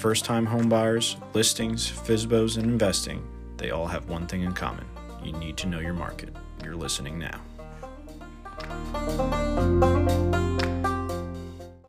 First time homebuyers, listings, FSBOs, and investing, they all have one thing in common. You need to know your market. You're listening now.